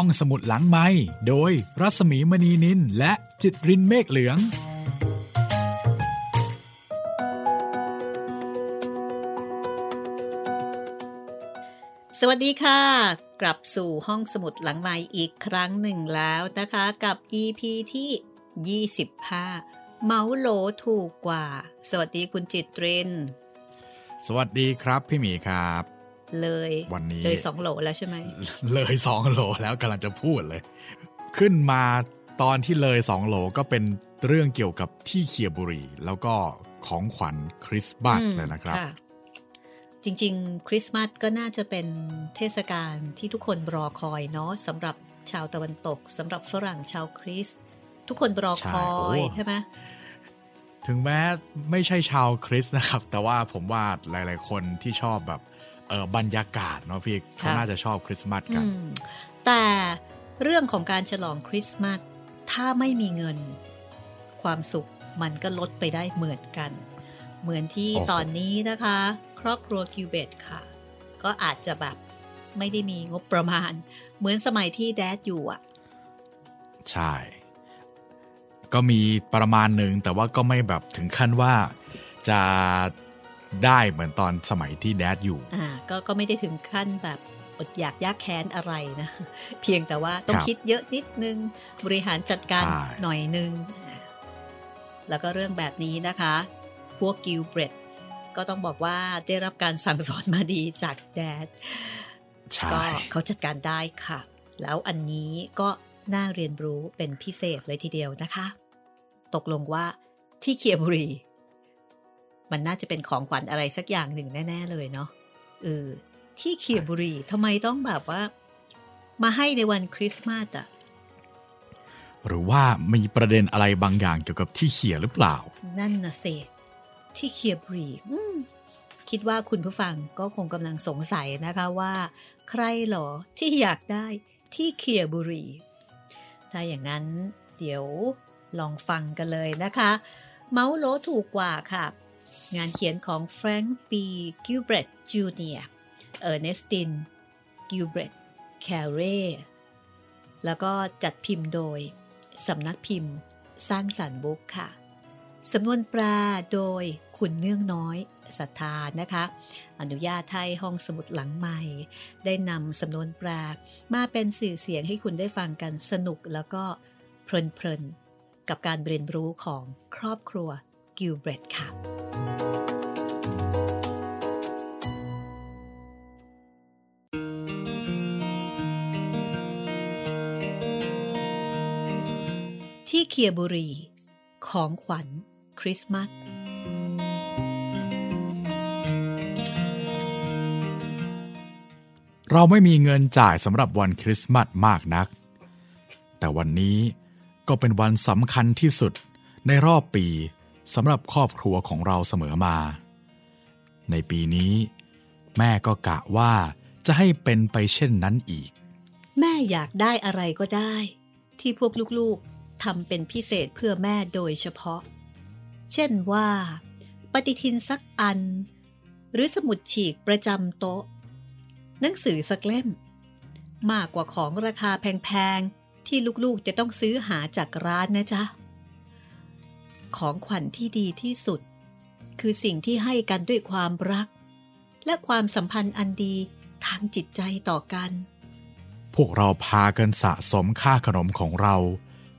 ห้องสมุดหลังไม้โดยรัสมีมณีนินและจิตรินเมฆเหลือง สวัสดีค่ะ กลับสู่ห้องสมุดหลังไม้อีกครั้งหนึ่งแล้วนะคะกับ EP ที่ 25 เมาโหลถูกกว่า สวัสดีคุณจิตริน สวัสดีครับพี่หมีครับ เลยวันนี้เลยสองโหลแล้วใช่ไหมเลยสองโหลแล้วกำลังจะพูดเลย ขึ้นมาตอนที่เลยสองโหลก็เป็นเรื่องเกี่ยวกับที่เคียบุรี แล้วก็ของขวัญคริสต์มาสอืมเลยนะครับะจริงๆ คริสต์มาสก็น่าจะเป็นเทศกาลที่ทุกคนรอคอยเนาะสำหรับชาวตะวันตกสำหรับฝรั่งชาวคริสต์ทุกคนรอคอใช่ยโอ้ใช่ไหมถึงแม้ไม่ใช่ชาวคริสต์นะครับ แต่ว่าผมว่าหลาย ๆ คนที่ชอบแบบเออ บรรยากาศเนาะพี่เขาน่าจะชอบคริสต์มาสกันอืมแต่เรื่องของการฉลองคริสต์มาสถ้าไม่มีเงินความสุขมันก็ลดไปได้เหมือนกัน เหมือนที่โอ้โหตอนนี้นะคะ ครอบครัวคิวเบตค่ะ ก็อาจจะแบบไม่ได้มีงบประมาณ เหมือนสมัยที่แดดอยู่อะ ใช่ ก็มีประมาณหนึ่งแต่ว่าก็ไม่แบบถึงขั้นว่าจะ ได้เหมือนตอนสมัยที่แดดอยู่ อ่าก็ก็ไม่ได้ถึงขั้นแบบอดอยากยากแค้นอะไรนะ เพียงแต่ว่าต้องครับคิดเยอะนิดนึง บริหารจัดการใช่หน่อยนึงอ่าแล้วก็เรื่องแบบนี้นะคะ พวกกิลเบรดก็ต้องบอกว่าได้รับการสั่งสอนมาดีจากแดดใช่ก็เขาจัดการได้ค่ะ แล้วอันนี้ก็น่าเรียนรู้เป็นพิเศษเลยทีเดียวนะคะ ตกลงว่าที่เคียบุรี มันน่าจะเป็นของขวัญอะไรสักอย่างหนึ่งแน่ ๆ เลยเนาะเออที่เคียบุรีทำไมต้องแบบว่า มาให้ในวันคริสต์มาสอะหรือว่ามีประเด็นอะไรบางอย่างเกี่ยวกับที่เขียหรือเปล่า นั่นนะเซที่เคียบุรีอืมคิดว่าคุณผู้ฟังก็คงกำลังสงสัยนะคะว่า ใครหรอที่อยากได้ที่เคียบุรีถ้าอย่างนั้นเดี๋ยวลองฟังกันเลยนะคะ เหมาโหลถูกกว่าค่ะ งานเขียนของแฟรงค์ บีกิลเบรตจูเนียร์ เออร์เนสตินกิลเบรตแคเร่แล้วก็จัดพิมพ์โดยสำนักพิมพ์สร้างสรรค์บุ๊กค่ะสำนวนแปลโดยคุณเนื่องน้อยศรัทธานะคะ อนุญาตให้ห้องสมุดหลังใหม่ ได้นำสำนวนแปลมาเป็นสื่อเสียงให้คุณได้ฟังกันสนุกแล้วก็เพลินๆ กับการเรียนรู้ของครอบครัว กิลเบรตค่ะ ที่เคียบุรี ของขวัญคริสต์มาสเราไม่มีเงินจ่ายสำหรับวันคริสต์มาสมากนัก แต่วันนี้ก็เป็นวันสำคัญที่สุดในรอบปี สำหรับครอบครัวของเราเสมอมา ในปีนี้ แม่ก็กะว่าจะให้เป็นไปเช่นนั้นอีก แม่อยากได้อะไรก็ได้ ที่พวกลูกๆทำเป็นพิเศษเพื่อแม่โดยเฉพาะ เช่นว่า ปฏิทินสักอัน หรือสมุดฉีกประจำโต๊ะ หนังสือสักเล่ม มากกว่าของราคาแพงๆ ที่ลูกๆจะต้องซื้อหาจากร้านนะจ๊ะ ของขวัญที่ดีที่สุด คือสิ่งที่ให้กันด้วยความรัก และความสัมพันธ์อันดีทางจิตใจต่อกัน พวกเราพากันสะสมค่าขนมของเรา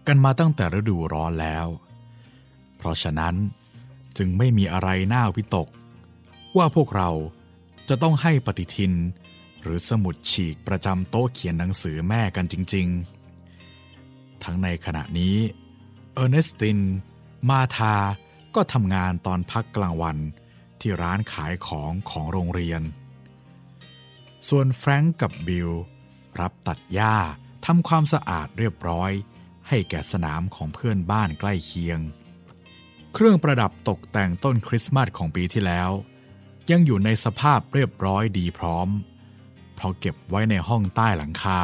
กันมาตั้งแต่ฤดูร้อนแล้ว เพราะฉะนั้นจึงไม่มีอะไรน่าวิตก ว่าพวกเราจะต้องให้ปฏิทิน หรือสมุดฉีกประจำโต๊ะเขียนหนังสือแม่กันจริง ๆ ทั้งในขณะนี้เออร์เนสติน มาธาก็ทำงานตอนพักกลางวันที่ร้านขายของของโรงเรียน ส่วนแฟรงก์กับบิลรับตัดหญ้าทำความสะอาดเรียบร้อย ให้แก่สนามของเพื่อนบ้านใกล้เคียง เครื่องประดับตกแต่งต้นคริสต์มาสของปีที่แล้ว ยังอยู่ในสภาพเรียบร้อยดีพร้อม เพราะเก็บไว้ในห้องใต้หลังคา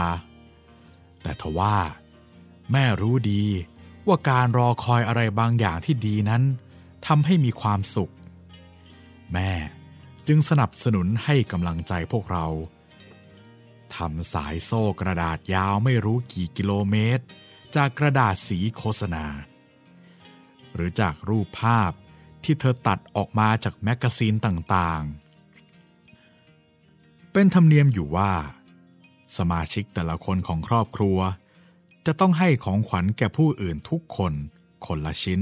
แต่ทว่า แม่รู้ดี ว่าการรอคอยอะไรบางอย่างที่ดีนั้นทำให้มีความสุข แม่จึงสนับสนุนให้กำลังใจพวกเราทำสายโซ่กระดาษยาวไม่รู้กี่กิโลเมตร จากกระดาษสีโฆษณา หรือจากรูปภาพที่เธอตัดออกมาจากแมกกาซีนต่างๆ เป็นธรรมเนียมอยู่ว่า สมาชิกแต่ละคนของครอบครัว จะต้องให้ของขวัญแก่ผู้อื่นทุกคนคนละชิ้น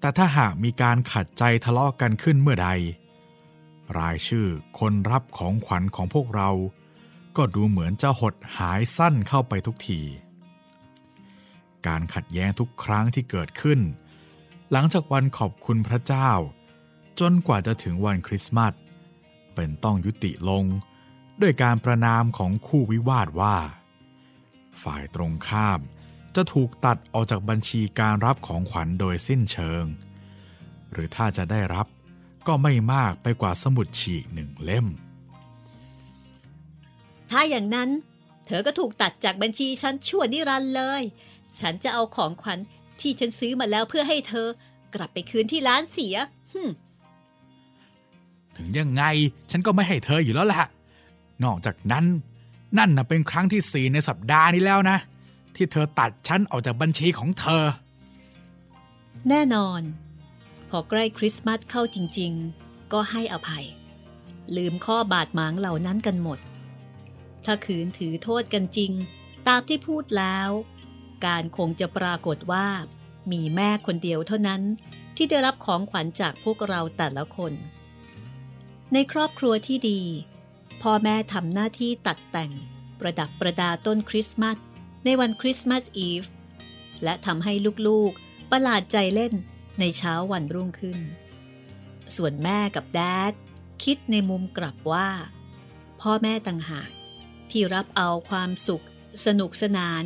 แต่ถ้าหากมีการขัดใจทะเลาะกันขึ้นเมื่อใด รายชื่อคนรับของขวัญของพวกเรา ก็ดูเหมือนจะหดหายสั้นเข้าไปทุกที การขัดแย้งทุกครั้งที่เกิดขึ้น หลังจากวันขอบคุณพระเจ้า จนกว่าจะถึงวันคริสต์มาสเป็นต้องยุติลง ด้วยการประนามของคู่วิวาทว่า ฝ่ายตรงข้าม จะถูกตัดออกจากบัญชีการรับของขวัญโดยสิ้นเชิง หรือถ้าจะได้รับก็ไม่มากไปกว่าสมุดฉีกหนึ่งเล่ม ถ้าอย่างนั้น เธอก็ถูกตัดจากบัญชีฉันชั่วนิรันดร์เลย ฉันจะเอาของขวัญที่ฉันซื้อมาแล้วเพื่อให้เธอกลับไปคืนที่ร้านเสียหถึงยังไงฉันก็ไม่ให้เธออยู่แล้วแหละนอกจากนั้น นั่นนะเป็นครั้งที่สี่ในสัปดาห์นี้แล้วนะ ที่เธอตัดฉันออกจากบัญชีของเธอ แน่นอน พอใกล้คริสต์มาสเข้าจริง ๆ ก็ให้อภัย ลืมข้อบาดหมางเหล่านั้นกันหมด ถ้าขืนถือโทษกันจริง ตามที่พูดแล้ว การคงจะปรากฏว่า มีแม่คนเดียวเท่านั้นที่ได้รับของขวัญจากพวกเราแต่ละคน ในครอบครัวที่ดี พ่อแม่ทำหน้าที่ตัดแต่ง ประดับประดาต้นคริสต์มาสในวันคริสต์มาสอีฟ และทำให้ลูกๆ ประหลาดใจเล่นในเช้าวันรุ่งขึ้น ส่วนแม่กับแดดคิดในมุมกลับว่า พ่อแม่ต่างหากที่รับเอาความสุข สนุกสนาน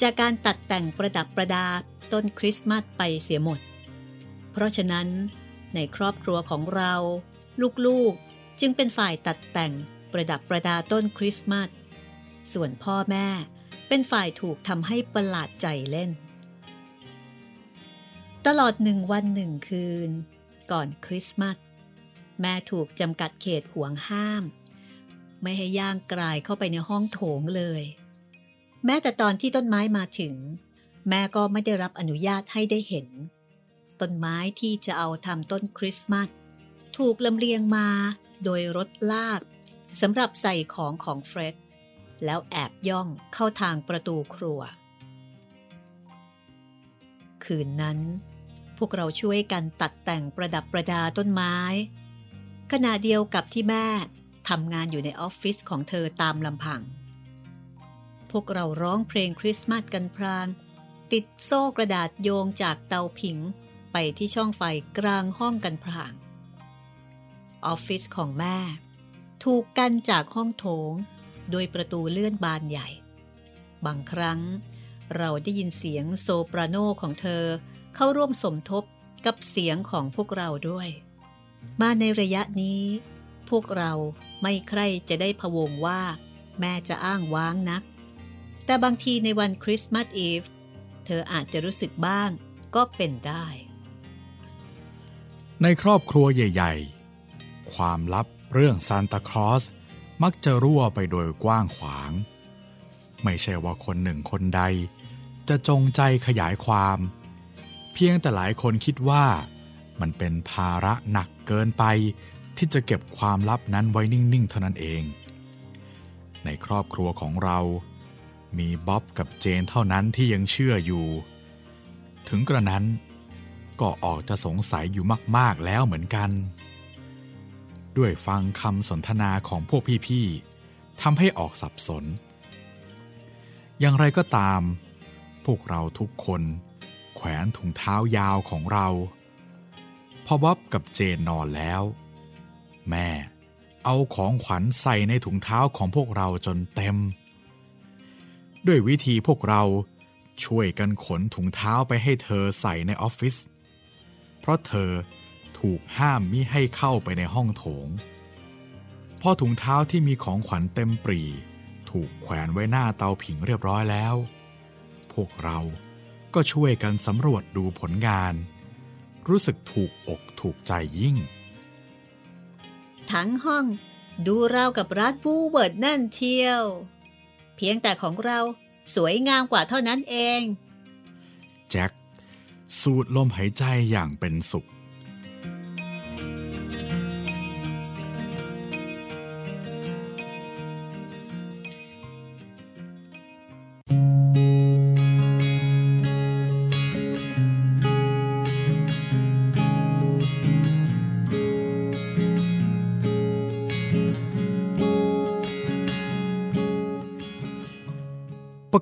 จากการตัดแต่งประดับประดาต้นคริสต์มาสไปเสียหมด เพราะฉะนั้นในครอบครัวของเรา ลูกๆ จึงเป็นฝ่ายตัดแต่ง ประดับประดาต้นคริสต์มาส ส่วนพ่อแม่เป็นฝ่ายถูกทำให้ประหลาดใจเล่น ตลอดหนึ่งวันหนึ่งคืน ก่อนคริสต์มาส แม่ถูกจำกัดเขตห่วงห้าม ไม่ให้ย่างกลายเข้าไปในห้องโถงเลย แม้แต่ตอนที่ต้นไม้มาถึง แม่ก็ไม่ได้รับอนุญาตให้ได้เห็น ต้นไม้ที่จะเอาทำต้นคริสต์มาสถูกลำเลียงมาโดยรถลาก สำหรับใส่ของของเฟร็ดแล้วแอบย่องเข้าทางประตูครัว คืนนั้น พวกเราช่วยกันตัดแต่งประดับประดาต้นไม้ ขณะเดียวกับที่แม่ทำงานอยู่ในออฟฟิศของเธอตามลำพัง พวกเราร้องเพลงคริสต์มาสกันพราง ติดโซ่กระดาษโยงจากเตาผิงไปที่ช่องไฟกลางห้องกันพราง ออฟฟิศของแม่ ถูกกันจากห้องโถง โดยประตูเลื่อนบานใหญ่ บางครั้งเราได้ยินเสียงโซปราโนของเธอเข้าร่วมสมทบกับเสียงของพวกเราด้วย มาในระยะนี้ พวกเราไม่ใครจะได้พวงว่า แม่จะอ้างว้างนัก แต่บางทีในวันคริสต์มาสอีฟเธออาจจะรู้สึกบ้างก็เป็นได้ ในครอบครัวใหญ่ ๆ ความลับ เรื่องซานตาคลอสมักจะรั่วไปโดยกว้างขวาง ไม่ใช่ว่าคนหนึ่งคนใด จะจงใจขยายความ เพียงแต่หลายคนคิดว่ามันเป็นภาระหนักเกินไปที่จะเก็บความลับนั้นไว้นิ่ง ๆ เท่านั้นเอง ในครอบครัวของเรา มีบ๊อบกับเจนเท่านั้นที่ยังเชื่ออยู่ ถึงกระนั้นก็ออกจะสงสัยอยู่มาก ๆ แล้วเหมือนกัน ด้วยฟังคำสนทนาของพวกพี่ๆทำให้ออกสับสน อย่างไรก็ตาม พวกเราทุกคน แขวนถุงเท้ายาวของเรา พอบ๊อบกับเจนนอนแล้ว แม่เอาของขวัญใส่ในถุงเท้าของพวกเราจนเต็ม ด้วยวิธีพวกเราช่วยกันขนถุงเท้าไปให้เธอใส่ในออฟฟิศเพราะเธอ ถูกห้ามมิให้เข้าไปในห้องโถง พอถุงเท้าที่มีของขวัญเต็มปรี่ถูกแขวนไว้หน้าเตาผิงเรียบร้อยแล้ว พวกเราก็ช่วยกันสำรวจดูผลงาน รู้สึกถูกอกถูกใจยิ่ง ทั้งห้องดูราวกับร้าน Woolworth นั่นเทียว เพียงแต่ของเราสวยงามกว่าเท่านั้นเอง แจ็คสูดลมหายใจอย่างเป็นสุข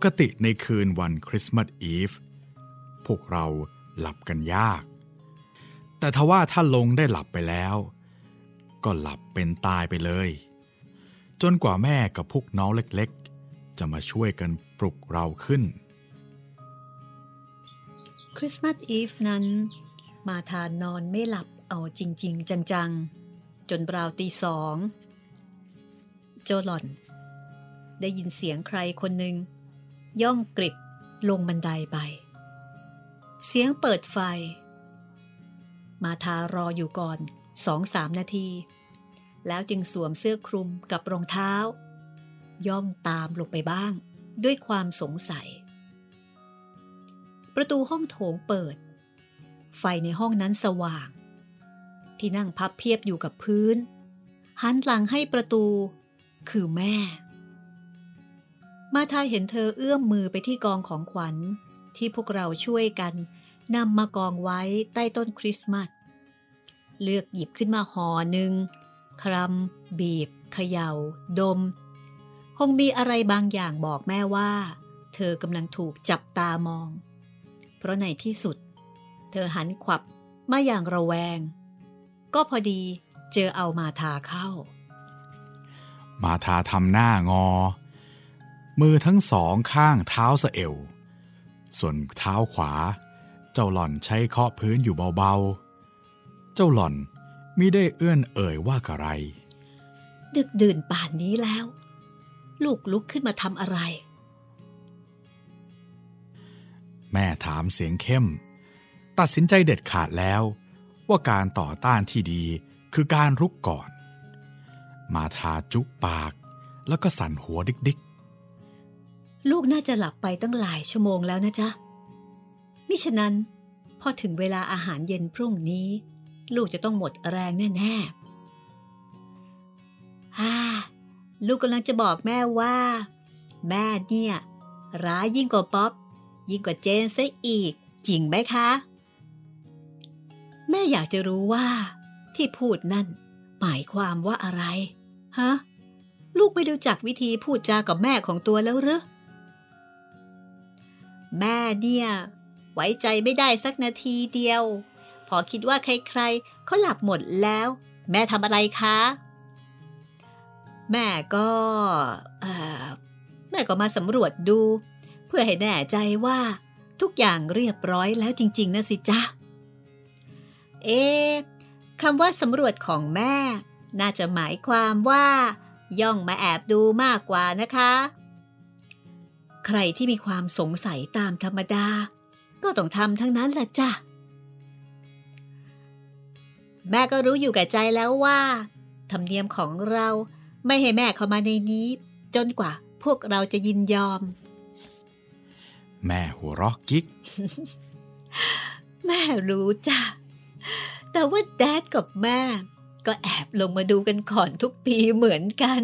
กติในคืนวันคริสต์มาสอีฟพวกเราหลับกันยาก แต่ทว่าถ้าลงได้หลับไปแล้ว ก็หลับเป็นตายไปเลย จนกว่าแม่กับพวกน้องเล็กๆ จะมาช่วยกันปลุกเราขึ้น คริสต์มาสอีฟนั้น มาทานนอนไม่หลับเอาจริง ๆ จัง ๆ จนราวตีสอง โจหล่อน ได้ยินเสียงใครคนหนึ่ง ย่องกริบลงบันไดไป เสียงเปิดไฟ มาทารออยู่ก่อนสองสามนาที แล้วจึงสวมเสื้อคลุมกับรองเท้า ย่องตามลงไปบ้าง ด้วยความสงสัย ประตูห้องโถงเปิด ไฟในห้องนั้นสว่าง ที่นั่งพับเพียบอยู่กับพื้น หันหลังให้ประตูคือแม่ มาทาเห็นเธอเอื้อมมือไปที่กองของขวัญ ที่พวกเราช่วยกันนำมากองไว้ใต้ต้นคริสต์มาส เลือกหยิบขึ้นมาห่อหนึ่งครำบีบ เขยา่า ดม คงมีอะไรบางอย่างบอกแม่ว่า เธอกำลังถูกจับตามอง เพราะในที่สุด เธอหันขวับมาอย่างระแวง ก็พอดีเจอเอามาทาเข้า มาทาทำหน้างอ มือทั้งสองข้างเท้าสะเอว ส่วนเท้าขวา เจ้าหล่อนใช้เคาะพื้นอยู่เบาๆ เจ้าหล่อนมิได้เอื้อนเอ่ยว่ากะไร ดึกดื่นป่านนี้แล้ว ลูกลุกขึ้นมาทำอะไร แม่ถามเสียงเข้ม ตัดสินใจเด็ดขาดแล้วว่าการต่อต้านที่ดีคือการรุกก่อน มาทาจุปากแล้วก็สั่นหัวดิก ลูกน่าจะหลับไปตั้งหลายชั่วโมงแล้วนะจ๊ะ มิฉะนั้น พอถึงเวลาอาหารเย็นพรุ่งนี้ ลูกจะต้องหมดแรงแน่ๆฮ่าลูกกำลังจะบอกแม่ว่า แม่เนี่ย ร้ายยิ่งกว่าป๊อปยิ่งกว่าเจนซะอีก จริงไหมคะ แม่อยากจะรู้ว่า ที่พูดนั่น หมายความว่าอะไร ฮะ ลูกไม่รู้จักวิธีพูดจากับแม่ของตัวแล้วหรือ แม่เนี่ย ไว้ใจไม่ได้สักนาทีเดียว พอคิดว่าใครๆเขาหลับหมดแล้ว แม่ทำอะไรคะ แม่ก็แม่ก็มาสำรวจดู เพื่อให้แน่ใจว่า ทุกอย่างเรียบร้อยแล้วจริง ๆ นะสิจ๊ะ เอ๊คำว่าสำรวจของแม่ น่าจะหมายความว่า ย่องมาแอบดูมากกว่านะคะ ใครที่มีความสงสัยตามธรรมดา ก็ต้องทำทั้งนั้นแหละจ้ะ แม่ก็รู้อยู่แก่ใจแล้วว่า ธรรมเนียมของเราไม่ให้แม่เข้ามาในนี้ จนกว่าพวกเราจะยินยอมๆแม่หัวเราะกิ๊ก แม่รู้จ้ะ แต่ว่าแดดกับแม่ ก็แอบลงมาดูกันก่อนทุกปีเหมือนกัน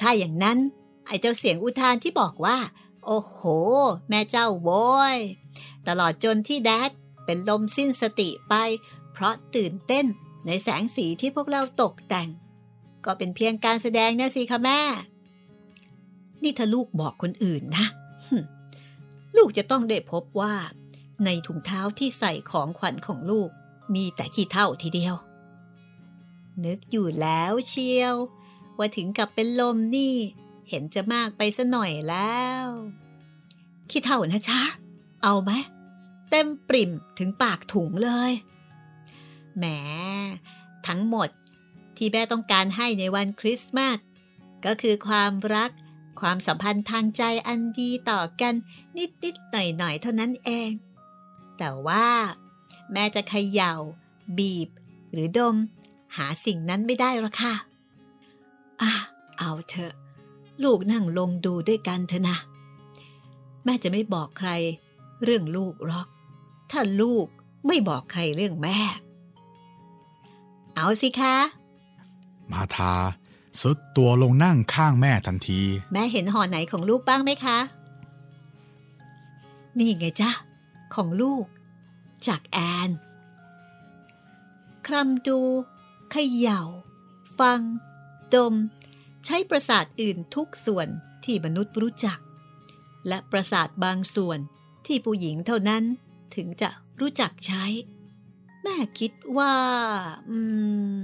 ถ้าอย่างนั้น ไอ้เจ้าเสียงอุทานที่บอกว่า โอ้โห แม่เจ้าโวยตลอดจนที่แดดเป็นลมสิ้นสติไป เพราะตื่นเต้นในแสงสีที่พวกเราตกแต่ง ก็เป็นเพียงการแสดงนะสิคะแม่ นี่ถ้าลูกบอกคนอื่นนะ ลูกจะต้องได้พบว่า ในถุงเท้าที่ใส่ของขวัญของลูก มีแต่ขี้เท่าทีเดียว นึกอยู่แล้วเชียว ว่าถึงกับเป็นลมนี่ เห็นจะมากไปซะหน่อยแล้ว ขี้เท่านะจ๊ะ เอาไหมเต็มปริ่มถึงปากถุงเลย แหม ทั้งหมดที่แม่ต้องการให้ในวันคริสต์มาสก็คือความรัก ความสัมพันธ์ทางใจอันดีต่อกันนิดๆหน่อยๆเท่านั้นเอง แต่ว่า แม่จะเขย่า บีบ หรือดม หาสิ่งนั้นไม่ได้หรอกค่ะอะเอาเถอะ ลูกนั่งลงดูด้วยกันเถอะนะ แม่จะไม่บอกใครเรื่องลูกหรอก ถ้าลูกไม่บอกใครเรื่องแม่ เอาสิคะ มาทาสุดตัวลงนั่งข้างแม่ทันที แม่เห็นห่อไหนของลูกบ้างไหมคะ นี่ไงจ้ะของลูก จากแอน คลำดูเขย่า ฟัง ดม ใช้ประสาทอื่นทุกส่วนที่มนุษย์รู้จัก และประสาทบางส่วนที่ผู้หญิงเท่านั้นถึงจะรู้จักใช้ แม่คิดว่า อืม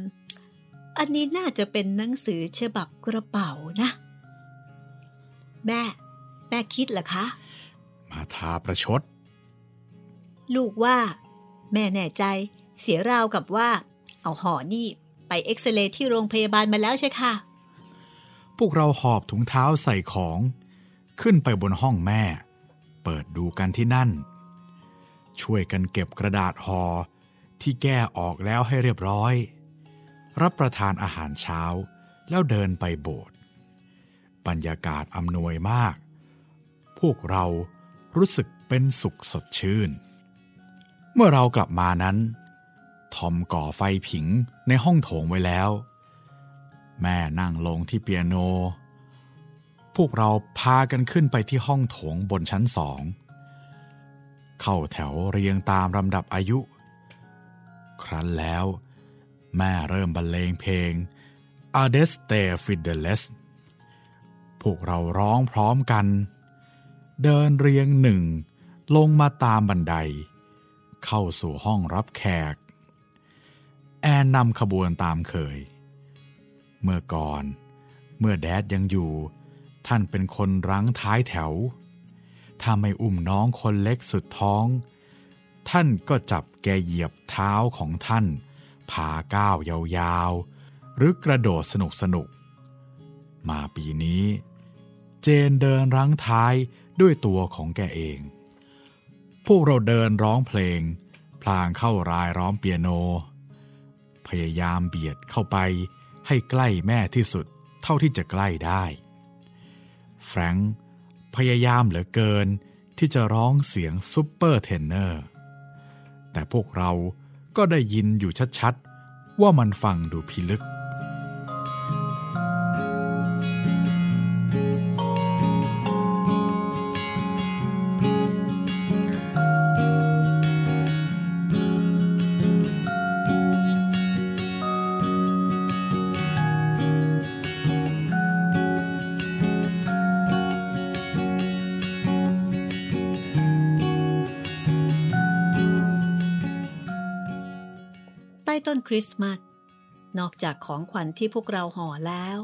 อันนี้น่าจะเป็นหนังสือฉบับกระเป๋านะ แม่ แม่คิดเหรอคะ มาทาประชด ลูกว่า แม่แน่ใจเสียราวกับว่า เอาห่อนี่ไปเอ็กซเรย์ที่โรงพยาบาลมาแล้วใช่ค่ะ พวกเราหอบถุงเท้าใส่ของ ขึ้นไปบนห้องแม่ เปิดดูกันที่นั่น ช่วยกันเก็บกระดาษห่อที่แก้ออกแล้วให้เรียบร้อย รับประทานอาหารเช้าแล้วเดินไปโบสถ์บรรยากาศอำนวยมาก พวกเรารู้สึกเป็นสุขสดชื่น เมื่อเรากลับมานั้น ทอมก่อไฟผิงในห้องโถงไว้แล้ว แม่นั่งลงที่เปียโน พวกเราพากันขึ้นไปที่ห้องโถงบนชั้นสอง เข้าแถวเรียงตามลำดับอายุ ครั้นแล้ว แม่เริ่มบรรเลงเพลง Adeste Fideles พวกเราร้องพร้อมกัน เดินเรียงหนึ่ง ลงมาตามบันได เข้าสู่ห้องรับแขก แอนนำขบวนตามเคย เมื่อก่อน เมื่อแดดยังอยู่ ท่านเป็นคนรั้งท้ายแถว ถ้าไม่อุ้มน้องคนเล็กสุดท้อง ท่านก็จับแกเหยียบเท้าของท่านผาก้าวยาวๆ หรือกระโดดสนุกสนุกๆมาปีนี้ เจนเดินรั้งท้ายด้วยตัวของแกเอง พวกเราเดินร้องเพลง พลางเข้ารายร้อมเปียโน พยายามเบียดเข้าไป ให้ใกล้แม่ที่สุดเท่าที่จะใกล้ได้ แฟรงค์พยายามเหลือเกินที่จะร้องเสียง super tenor แต่พวกเราก็ได้ยินอยู่ชัดๆ ว่ามันฟังดูพิลึก ต้ต้นคริสต์มาสนอกจากของขวัญที่พวกเราห่อแล้ว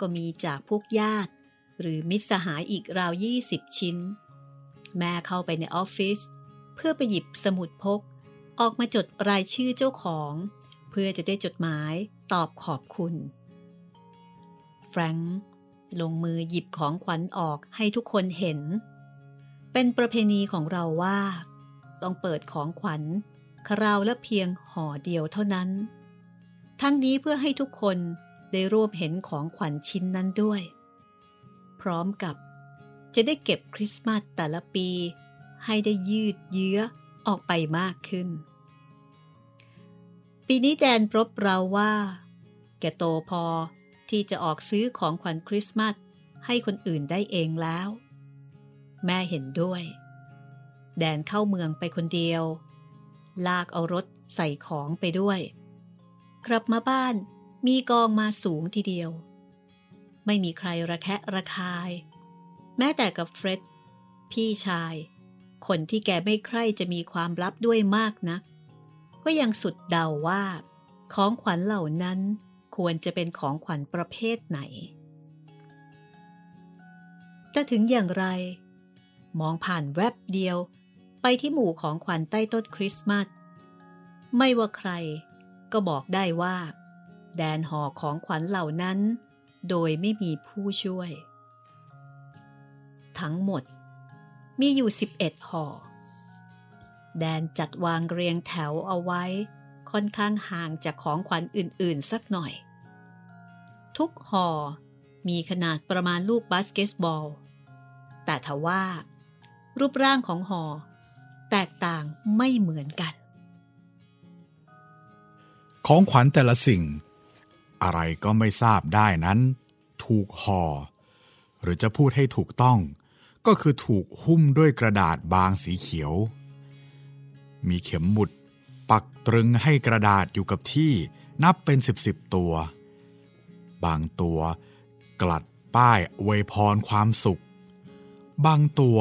ก็มีจากพวกญาติ หรือมิตรสหายอีกราว20ชิ้น แม่เข้าไปในออฟฟิศเพื่อไปหยิบสมุดพก ออกมาจดรายชื่อเจ้าของ เพื่อจะได้จดหมายตอบขอบคุณ แฟรงค์ลงมือหยิบของขวัญออกให้ทุกคนเห็น เป็นประเพณีของเราว่า ต้องเปิดของขวัญ คราวละเพียงห่อเดียวเท่านั้น ทั้งนี้เพื่อให้ทุกคนได้ร่วมเห็นของขวัญชิ้นนั้นด้วย พร้อมกับจะได้เก็บคริสต์มาสแต่ละปี ให้ได้ยืดเยื้อออกไปมากขึ้น ปีนี้แดนพบเราว่า แกโตพอที่จะออกซื้อของขวัญคริสต์มาสให้คนอื่นได้เองแล้ว แม่เห็นด้วย แดนเข้าเมืองไปคนเดียว ลากเอารถใส่ของไปด้วย กลับมาบ้านมีกองมาสูงทีเดียว ไม่มีใครระแคะระคาย แม้แต่กับเฟร็ดพี่ชาย คนที่แกไม่ใคร่จะมีความลับด้วยมากนัก ก็ยังสุดเดาว่า ของขวัญเหล่านั้นควรจะเป็นของขวัญประเภทไหนแต่ถึงอย่างไร มองผ่านแวบเดียว ไปที่หมู่ของขวัญใต้ต้นคริสต์มาสไม่ว่าใครก็บอกได้ว่า แดนห่อของขวัญเหล่านั้น โดยไม่มีผู้ช่วย ทั้งหมดมีอยู่ 11ห่อแดนจัดวางเรียงแถวเอาไว้ ค่อนข้างห่างจากของขวัญอื่น ๆ สักหน่อย ทุกห่อมีขนาดประมาณลูกบาสเกตบอล แต่ทว่า รูปร่างของห่อ แตกต่างไม่เหมือนกัน ของขวัญแต่ละสิ่ง อะไรก็ไม่ทราบได้นั้น ถูกห่อหรือจะพูดให้ถูกต้อง ก็คือถูกหุ้มด้วยกระดาษบางสีเขียว มีเข็มหมุด ปักตรึงให้กระดาษอยู่กับที่นับเป็นสิบสิบตัว บางตัวกลัดป้ายอวยพรความสุข บางตัว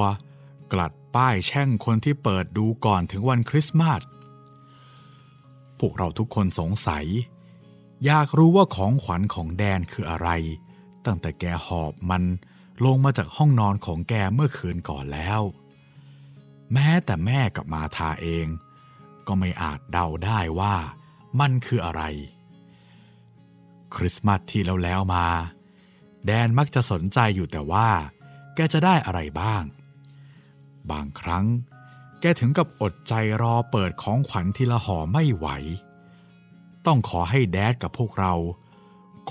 กลัด ป้ายแช่งคนที่เปิดดูก่อนถึงวันคริสต์มาส พวกเราทุกคนสงสัย อยากรู้ว่าของขวัญของแดนคืออะไร ตั้งแต่แกหอบมันลงมาจากห้องนอนของแกเมื่อคืนก่อนแล้ว แม้แต่แม่กับมาทาเอง ก็ไม่อาจเดาได้ว่ามันคืออะไร คริสต์มาสที่แล้วแล้วมา แดนมักจะสนใจอยู่แต่ว่า แกจะได้อะไรบ้าง บางครั้ง แกถึงกับอดใจรอเปิดของขวัญทีละห่อไม่ไหว ต้องขอให้แดดกับพวกเรา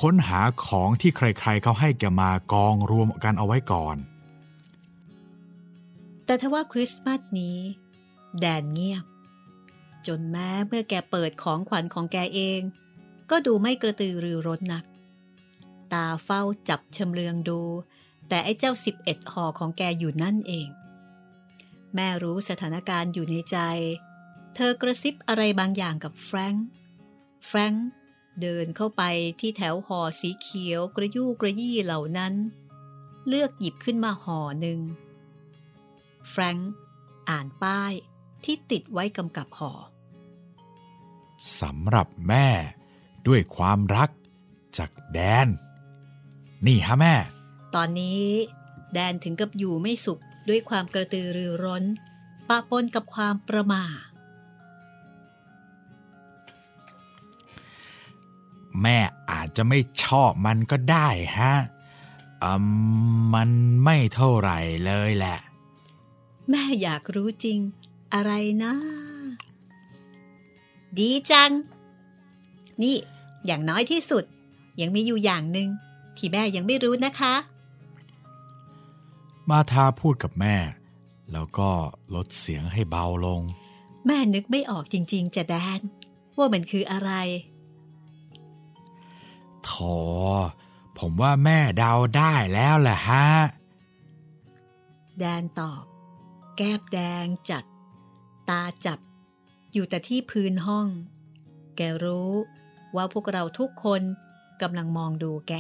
ค้นหาของที่ใครๆเขาให้แกมากองรวมกันเอาไว้ก่อน แต่ทว่าคริสต์มาสนี้ แดนเงียบ จนแม้เมื่อแกเปิดของขวัญของแกเอง ก็ดูไม่กระตือรือร้นนัก ตาเฝ้าจับชำเลืองดูแต่ไอ้เจ้าสิบเอ็ดห่อของแกอยู่นั่นเอง แม่รู้สถานการณ์อยู่ในใจ เธอกระซิบอะไรบางอย่างกับแฟรงค์แฟรงค์เดินเข้าไปที่แถวห่อสีเขียวกระยู่กระยี่เหล่านั้น เลือกหยิบขึ้นมาห่อหนึ่งแฟรงค์อ่านป้ายที่ติดไว้กำกับห่อสำหรับแม่ด้วยความรักจากแดน นี่ฮะแม่ ตอนนี้แดนถึงกับอยู่ไม่สุข ด้วยความกระตือรือร้น ปะปนกับความประหมาแม่อาจจะไม่ชอบมันก็ได้ฮะอืมมันไม่เท่าไหร่เลยแหละ แม่อยากรู้จริง อะไรนะ ดีจัง นี่ อย่างน้อยที่สุด ยังมีอยู่อย่างหนึ่งที่แม่ยังไม่รู้นะคะ มาทาพูดกับแม่ แล้วก็ลดเสียงให้เบาลง แม่นึกไม่ออกจริงๆจะแดน ว่ามันคืออะไรโถผมว่าแม่เดาได้แล้วแหละฮะ แดนตอบ แก้บแดงจัด ตาจับ อยู่แต่ที่พื้นห้อง แกรู้ว่าพวกเราทุกคนกำลังมองดูแก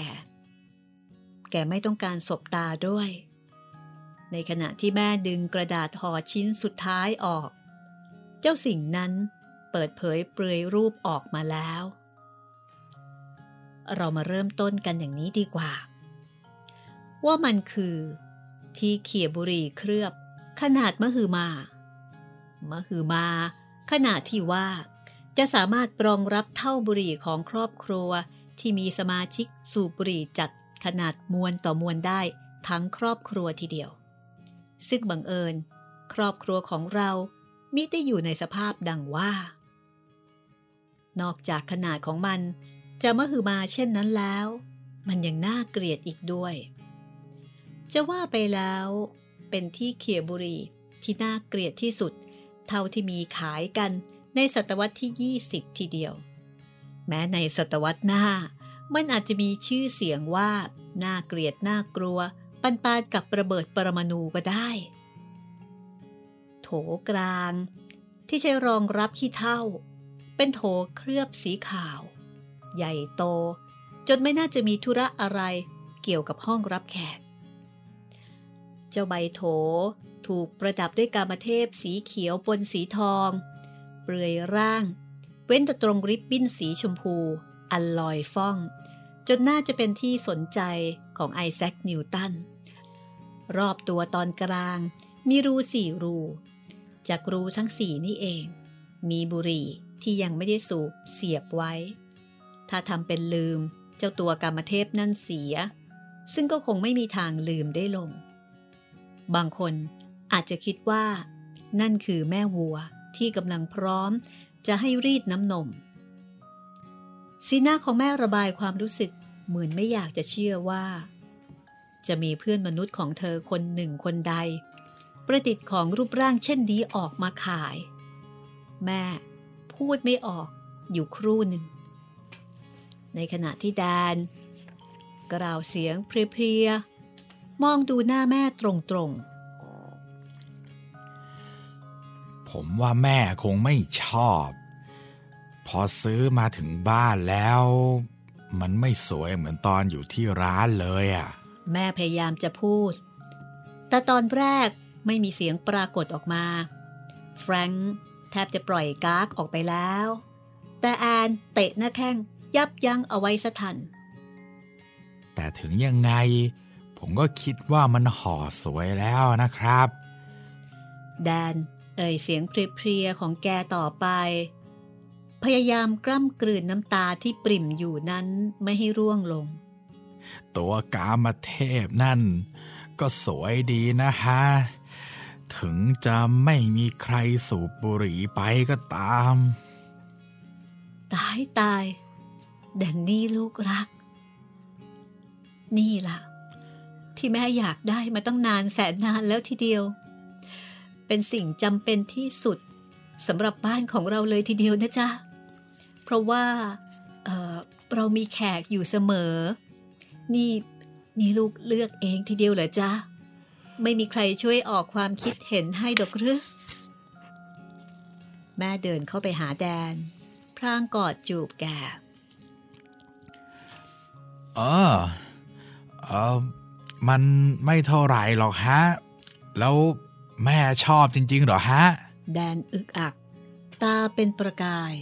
แกไม่ต้องการสบตาด้วย ในขณะที่แม่ดึงกระดาษห่อชิ้นสุดท้ายออก เจ้าสิ่งนั้นเปิดเผยเปลือยรูปออกมาแล้ว เรามาเริ่มต้นกันอย่างนี้ดีกว่า ว่ามันคือ ที่เขี่ยบุรีเคลือบ ขนาดมหึมามหึมา ขนาดที่ว่า จะสามารถรองรับเท่าบุรีของครอบครัวที่มีสมาชิกสูบบุรีจัดขนาดมวลต่อมวลได้ทั้งครอบครัวทีเดียว ซึ่งบังเอิญ ครอบครัวของเรามิได้อยู่ในสภาพดังว่า นอกจากขนาดของมันจะมหึมาเช่นนั้นแล้ว มันยังน่าเกลียดอีกด้วย จะว่าไปแล้ว เป็นที่เขียบุรีที่น่าเกลียดที่สุด เท่าที่มีขายกันในศตวรรษที่ 20 ทีเดียว แม้ในศตวรรษหน้า มันอาจจะมีชื่อเสียงว่าน่าเกลียดน่ากลัว ปันปานกับระเบิดปรมาณูก็ได้ โถกลางที่ใช้รองรับขี้เท่า เป็นโถเคลือบสีขาว ใหญ่โต จนไม่น่าจะมีธุระอะไรเกี่ยวกับห้องรับแขก เจ้าใบโถถูกประดับด้วยกามเทพสีเขียวปนสีทอง เปลือยร่าง เว้นแต่ตรงริบบิ้นสีชมพู อันลอยฟ่อง จนน่าจะเป็นที่สนใจของไอแซคนิวตัน รอบตัวตอนกลาง มีรูสี่รู จากรูทั้งสี่นี่เอง มีบุหรี่ที่ยังไม่ได้สูบเสียบไว้ ถ้าทำเป็นลืมเจ้าตัวกรรมเทพนั่นเสีย ซึ่งก็คงไม่มีทางลืมได้ลง บางคนอาจจะคิดว่า นั่นคือแม่วัวที่กำลังพร้อมจะให้รีดน้ำนม สีหน้าของแม่ระบายความรู้สึกเหมือนไม่อยากจะเชื่อว่า จะมีเพื่อนมนุษย์ของเธอคนหนึ่งคนใด ประดิษฐ์ของรูปร่างเช่นนี้ออกมาขาย แม่ พูดไม่ออกอยู่ครู่หนึ่ง ในขณะที่แดน กล่าวเสียงเพลียๆมองดูหน้าแม่ตรงๆ ผมว่าแม่คงไม่ชอบ พอซื้อมาถึงบ้านแล้ว มันไม่สวยเหมือนตอนอยู่ที่ร้านเลยอะ แม่พยายามจะพูด แต่ตอนแรกไม่มีเสียงปรากฏออกมา แฟรงค์แทบจะปล่อยกากออกไปแล้ว แต่แอนเตะหน้าแข้งยับยั้งเอาไว้สะทัน แต่ถึงยังไง ผมก็คิดว่ามันห่อสวยแล้วนะครับ แดน เอ่ยเสียงเพรียๆของแกต่อไป พยายามกล้ำกลืนน้ำตาที่ปริ่มอยู่นั้นไม่ให้ร่วงลง ตัวกามเทพนั่น ก็สวยดีนะฮะ ถึงจะไม่มีใครสูบบุหรี่ไปก็ตาม ตายตายแดนนี่ลูกรัก นี่ล่ะ ที่แม่อยากได้มาต้องนานแสนนานแล้วทีเดียว เป็นสิ่งจำเป็นที่สุดสำหรับบ้านของเราเลยทีเดียวนะจ๊ะ เพราะว่าเเรามีแขกอยู่เสมอ นี่นี่ลูกเลือกเองทีเดียวเหรอจ๊ะ ไม่มีใครช่วยออกความคิดเห็นให้ดอกหรือ แม่เดินเข้าไปหาแดน พรางกอดจูบแกอ๋อเออมันไม่เท่าไหร่หรอกฮะ แล้วแม่ชอบจริง ๆ หรอฮะ แดนอึกอัก ตาเป็นประกาย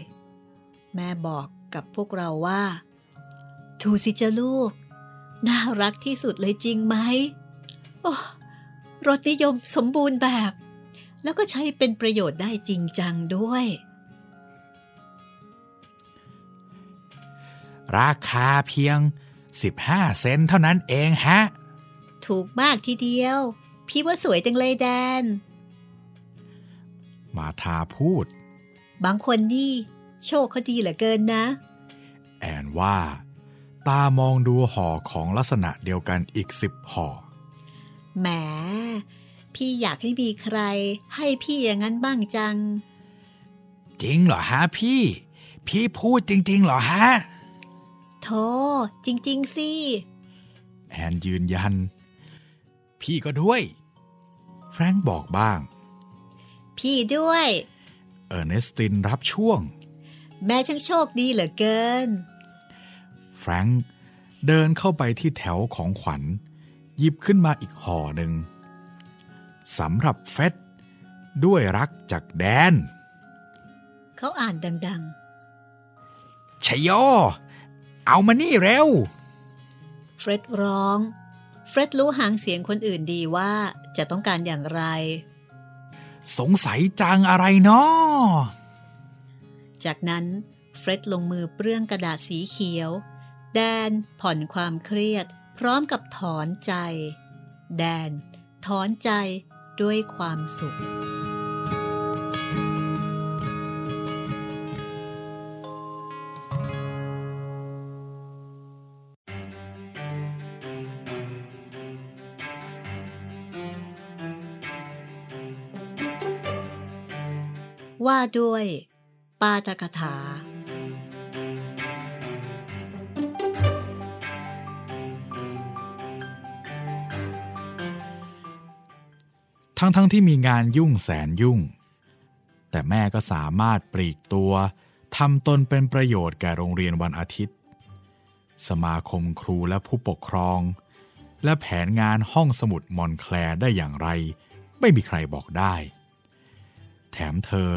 แม่บอกกับพวกเราว่าทูสิจ้าลูก น่ารักที่สุดเลยจริงไหมโอ้รสนิยมสมบูรณ์แบบ แล้วก็ใช้เป็นประโยชน์ได้จริงจังด้วย ราคาเพียง 15 เซนเท่านั้นเองฮะ ถูกมากทีเดียว พี่ว่าสวยจังเลยแดน มาทาพูด บางคนนี่ โชคเขาดีเหลือเกินนะ แอนว่า ตามองดูห่อของลักษณะเดียวกันอีกสิบห่อแหมพี่อยากให้มีใคร ให้พี่อย่างนั้นบ้างจัง จริงเหรอฮะพี่ พี่พูดจริง ๆ เหรอฮะโธ่จริง ๆ สิแอนยืนยัน พี่ก็ด้วย แฟรงค์บอกบ้าง พี่ด้วย เออร์เนสตินรับช่วง แม่ช่างโชคดีเหลือเกิน แฟรงค์เดินเข้าไปที่แถวของขวัญ หยิบขึ้นมาอีกห่อหนึ่งสำหรับเฟดด้วยรักจากแดน เขาอ่านดังๆชโยเอามานี่เร็ว เฟร็ดร้อง เฟร็ดรู้หางเสียงคนอื่นดีว่าจะต้องการอย่างไร สงสัยจังอะไรเนาะจากนั้นเฟร็ดลงมือเปลื้องกระดาษสีเขียว แดนผ่อนความเครียด พร้อมกับถอนใจ แดน ถอนใจด้วยความสุข ว่าด้วย ปาตกถา ทั้งๆทที่มีงานยุ่งแสนยุ่ง แต่แม่ก็สามารถปลีกตัวทำตนเป็นประโยชน์แก่โรงเรียนวันอาทิตย์ สมาคมครูและผู้ปกครอง และแผนงานห้องสมุดมอนแคลร์ได้อย่างไร ไม่มีใครบอกได้ แถมเธอ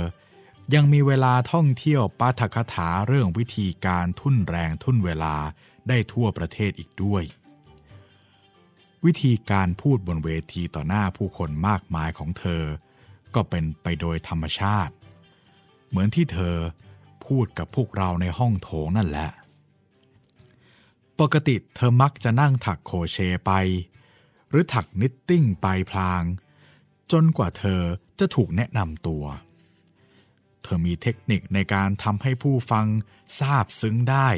ยังมีเวลาท่องเที่ยวปาฐกถาเรื่องวิธีการทุ่นแรงทุ่นเวลาได้ทั่วประเทศอีกด้วย วิธีการพูดบนเวทีต่อหน้าผู้คนมากมายของเธอ ก็เป็นไปโดยธรรมชาติ เหมือนที่เธอพูดกับพวกเราในห้องโถงนั่นแหละ ปกติเธอมักจะนั่งถักโคเชไป หรือถักนิตติ้งไปพลาง จนกว่าเธอจะถูกแนะนำตัว เธอมีเทคนิคในการทำให้ผู้ฟังทราบซึ้งได้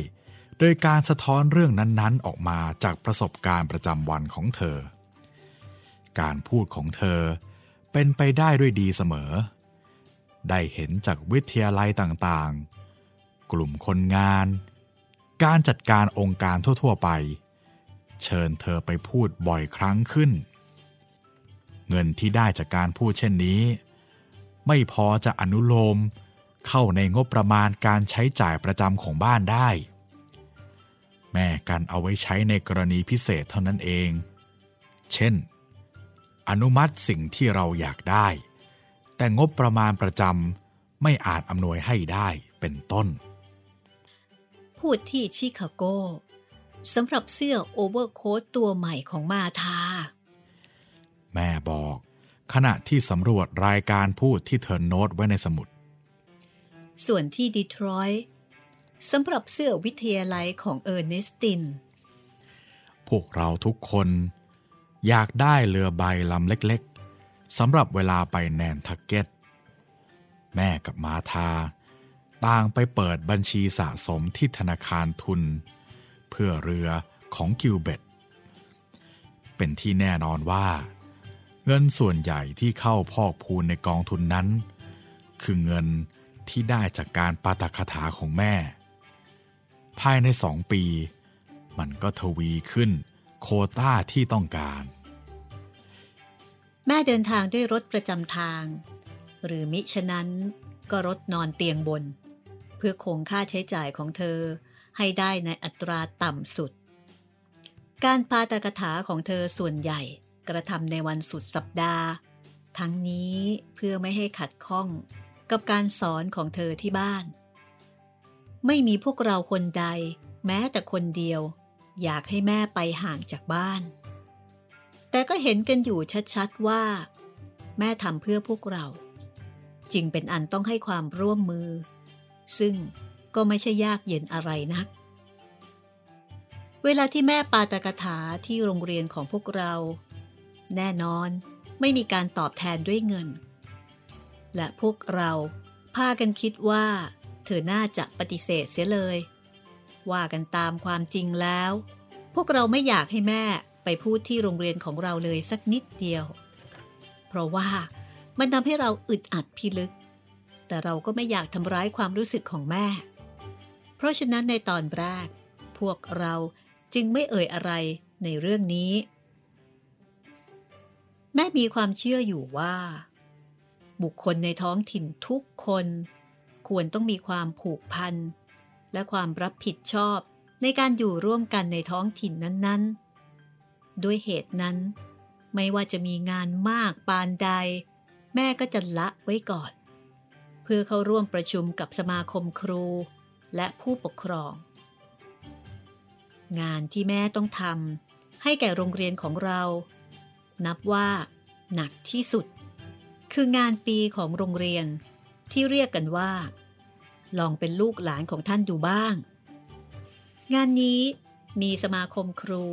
โดยการสะท้อนเรื่องนั้นๆ ออกมาจากประสบการณ์ประจำวันของเธอ การพูดของเธอเป็นไปได้ด้วยดีเสมอ ได้เห็นจากวิทยาลัยต่างๆ กลุ่มคนงาน การจัดการองค์การทั่วๆไป เชิญเธอไปพูดบ่อยครั้งขึ้น เงินที่ได้จากการพูดเช่นนี้ ไม่พอจะอนุโลมเข้าในงบประมาณการใช้จ่ายประจำของบ้านได้ แม่กันเอาไว้ใช้ในกรณีพิเศษเท่านั้นเอง เช่น อนุมัติสิ่งที่เราอยากได้ แต่งบประมาณประจำไม่อาจอำนวยให้ได้เป็นต้น พูดที่ชิคาโกสำหรับเสื้อโอเวอร์โค้ทตัวใหม่ของมาธาแม่บอก ขณะที่สำรวจรายการพูดที่เธอโน้ตไว้ในสมุด ส่วนที่ดีทรอยต์ สำหรับเสื้อวิทยาลัยของเออร์เนสติน พวกเราทุกคน อยากได้เรือใบลำเล็กๆสำหรับเวลาไปแนนทักเก็ต แม่กับมาธาต่างไปเปิดบัญชีสะสมที่ธนาคารทุน เพื่อเรือของกิวเบตเป็นที่แน่นอนว่า เงินส่วนใหญ่ที่เข้าพอกพูนในกองทุนนั้น คือเงินที่ได้จากการปาตคาถาของแม่ ภายในสองปี มันก็ทวีขึ้นโคต้าที่ต้องการ แม่เดินทางด้วยรถประจำทาง หรือมิฉะนั้นก็รถนอนเตียงบน เพื่อคงค่าใช้จ่ายของเธอให้ได้ในอัตราต่ำสุด การปาตกถาของเธอส่วนใหญ่กระทำในวันสุดสัปดาห์ ทั้งนี้เพื่อไม่ให้ขัดข้องกับการสอนของเธอที่บ้าน ไม่มีพวกเราคนใด แม้แต่คนเดียว อยากให้แม่ไปห่างจากบ้าน แต่ก็เห็นกันอยู่ชัดๆว่า แม่ทำเพื่อพวกเรา จึงเป็นอันต้องให้ความร่วมมือ ซึ่งก็ไม่ใช่ยากเย็นอะไรนัก เวลาที่แม่ปาตกถาที่โรงเรียนของพวกเรา แน่นอนไม่มีการตอบแทนด้วยเงิน และพวกเราพากันคิดว่า เธอน่าจะปฏิเสธเสียเลย ว่ากันตามความจริงแล้ว พวกเราไม่อยากให้แม่ไปพูดที่โรงเรียนของเราเลยสักนิดเดียว เพราะว่ามันทำให้เราอึดอัดพิลึก แต่เราก็ไม่อยากทำร้ายความรู้สึกของแม่ เพราะฉะนั้นในตอนแรก พวกเราจึงไม่เอ่ยอะไรในเรื่องนี้ แม่มีความเชื่ออยู่ว่า บุคคลในท้องถิ่นทุกคน ควรต้องมีความผูกพัน และความรับผิดชอบในการอยู่ร่วมกันในท้องถิ่นนั้นๆ ด้วยเหตุนั้น ไม่ว่าจะมีงานมากปานใด แม่ก็จะละไว้ก่อน เพื่อเข้าร่วมประชุมกับสมาคมครู และผู้ปกครอง งานที่แม่ต้องทำให้แก่โรงเรียนของเรา นับว่า หนักที่สุด คืองานปีของโรงเรียน ที่เรียกกันว่า ลองเป็นลูกหลานของท่านดูบ้าง งานนี้มีสมาคมครู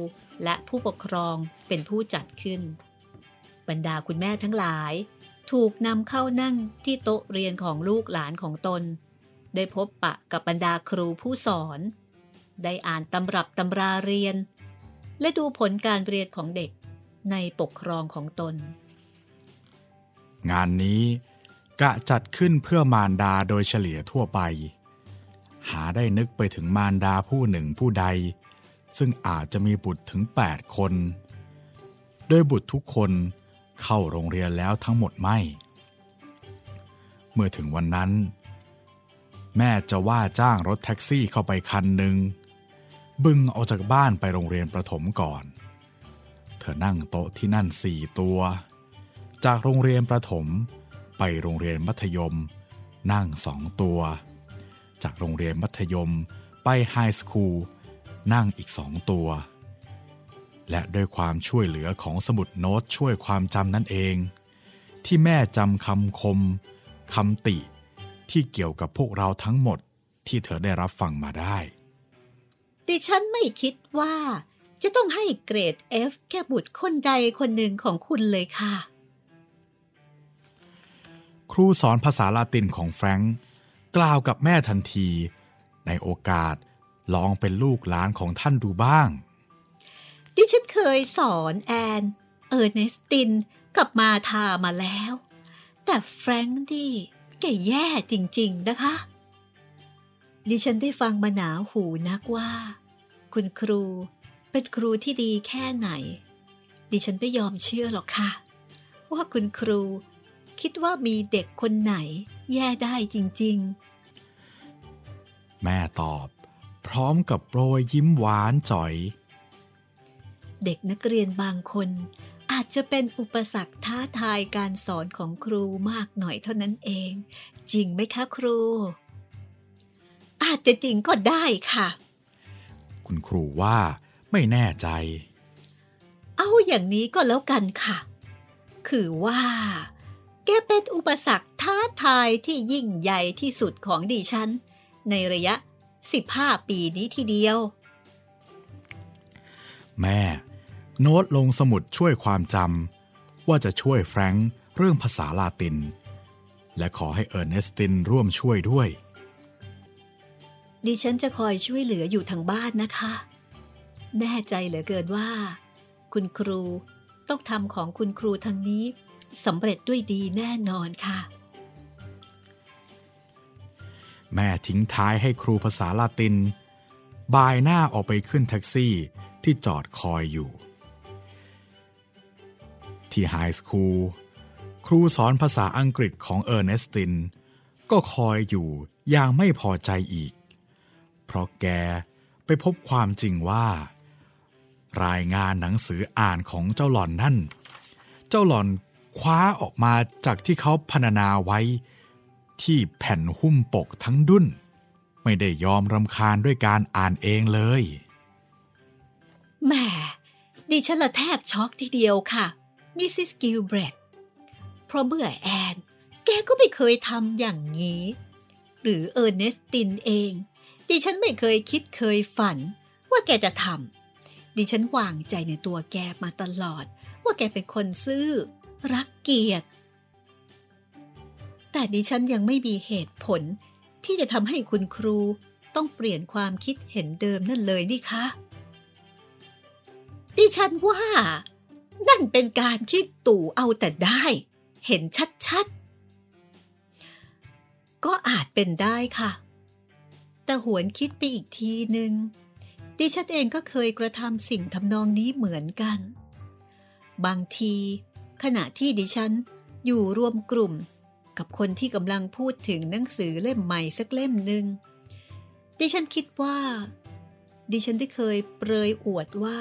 และผู้ปกครองเป็นผู้จัดขึ้น บรรดาคุณแม่ทั้งหลาย ถูกนำเข้านั่งที่โต๊ะเรียนของลูกหลานของตน ได้พบปะกับบรรดาครูผู้สอน ได้อ่านตำรับตำราเรียน และดูผลการเรียนของเด็กในปกครองของตน งานนี้ กะจัดขึ้นเพื่อมารดาโดยเฉลี่ยทั่วไป หาได้นึกไปถึงมารดาผู้หนึ่งผู้ใด ซึ่งอาจจะมีบุตรถึง 8 คน โดยบุตรทุกคนเข้าโรงเรียนแล้วทั้งหมดไม่ เมื่อถึงวันนั้น แม่จะว่าจ้างรถแท็กซี่เข้าไปคันหนึ่งบึงออกจากบ้านไปโรงเรียนประถมก่อน เธอนั่งโต๊ะที่นั่นสี่ตัว จากโรงเรียนประถม ไปโรงเรียนมัธยม นั่งสองตัว จากโรงเรียนมัธยมไปไฮสคูลนั่งอีกสองตัว และด้วยความช่วยเหลือของสมุดโน้ตช่วยความจำนั่นเอง ที่แม่จำคำคมคำติที่เกี่ยวกับพวกเราทั้งหมดที่เธอได้รับฟังมาได้ ดิฉันไม่คิดว่า จะต้องให้เกรด F แก่บุตรคนใดคนหนึ่งของคุณเลยค่ะ ครูสอนภาษาลาตินของแฟรงก์กล่าวกับแม่ทันที ในโอกาสลองเป็นลูกหลานของท่านดูบ้าง ดิฉันเคยสอนแอน เออร์เนสตินกับมาธามาแล้ว แต่แฟรงค์ดิแกแย่จริง ๆ นะคะ ดิฉันได้ฟังมาหนาหูนักว่า คุณครูเป็นครูที่ดีแค่ไหน ดิฉันไม่ยอมเชื่อหรอกค่ะ ว่าคุณครู คิดว่ามีเด็กคนไหน แย่ได้จริงๆ แม่ตอบ พร้อมกับโปรยยิ้มหวานจ่อย เด็กนักเรียนบางคน อาจจะเป็นอุปสรรคท้าทายการสอนของครูมากหน่อยเท่านั้นเอง จริงไหมคะครู อาจจะจริงก็ได้ค่ะ คุณครูว่าไม่แน่ใจ เอาอย่างนี้ก็แล้วกันค่ะ คือว่า แกเป็นอุปสรรคท้าทายที่ยิ่งใหญ่ที่สุดของดิฉัน ในระยะ 15 ปีนี้ทีเดียว แม่ โน้ตลงสมุดช่วยความจำว่าจะช่วยแฟรงค์เรื่องภาษาลาติน และขอให้เออร์เนสตินร่วมช่วยด้วย ดิฉันจะคอยช่วยเหลืออยู่ทางบ้านนะคะ แน่ใจเหลือเกินว่า คุณครูต้องทำของคุณครูทางนี้ สำเร็จด้วยดีแน่นอนค่ะ แม่ทิ้งท้ายให้ครูภาษาลาติน บ่ายหน้าออกไปขึ้นแท็กซี่ที่จอดคอยอยู่ ที่ high school ครูสอนภาษาอังกฤษของเออร์เนสติน ก็คอยอยู่อย่างไม่พอใจอีก เพราะแกไปพบความจริงว่า รายงานหนังสืออ่านของเจ้าหล่อนนั่น เจ้าหล่อน คว้าออกมาจากที่เขาพรรณนาไว้ ที่แผ่นหุ้มปกทั้งดุ้นไม่ได้ยอมรำคาญด้วยการอ่านเองเลยแหมดิฉันละแทบช็อกทีเดียวค่ะ มิสซิสกิลเบรดเพราะเมื่อแอน แกก็ไม่เคยทำอย่างนี้ หรือเออร์เนสตินเอง ดิฉันไม่เคยคิดเคยฝัน ว่าแกจะทำดิฉันวางใจในตัวแกมาตลอด ว่าแกเป็นคนซื่อ รักเกียรติ แต่ดิฉันยังไม่มีเหตุผลที่จะทำให้คุณครูต้องเปลี่ยนความคิดเห็นเดิมนั่นเลยนี่คะ ดิฉันว่า นั่นเป็นการคิดตู่เอาแต่ได้ เห็นชัดๆ ก็อาจเป็นได้ค่ะ แต่หวนคิดไปอีกทีหนึ่งดิฉันเองก็เคยกระทำสิ่งทำนองนี้เหมือนกัน บางที ขณะที่ดิฉันอยู่รวมกลุ่ม กับคนที่กำลังพูดถึงหนังสือเล่มใหม่สักเล่มหนึ่งดิฉันคิดว่า ดิฉันได้เคยเปรยอวดว่า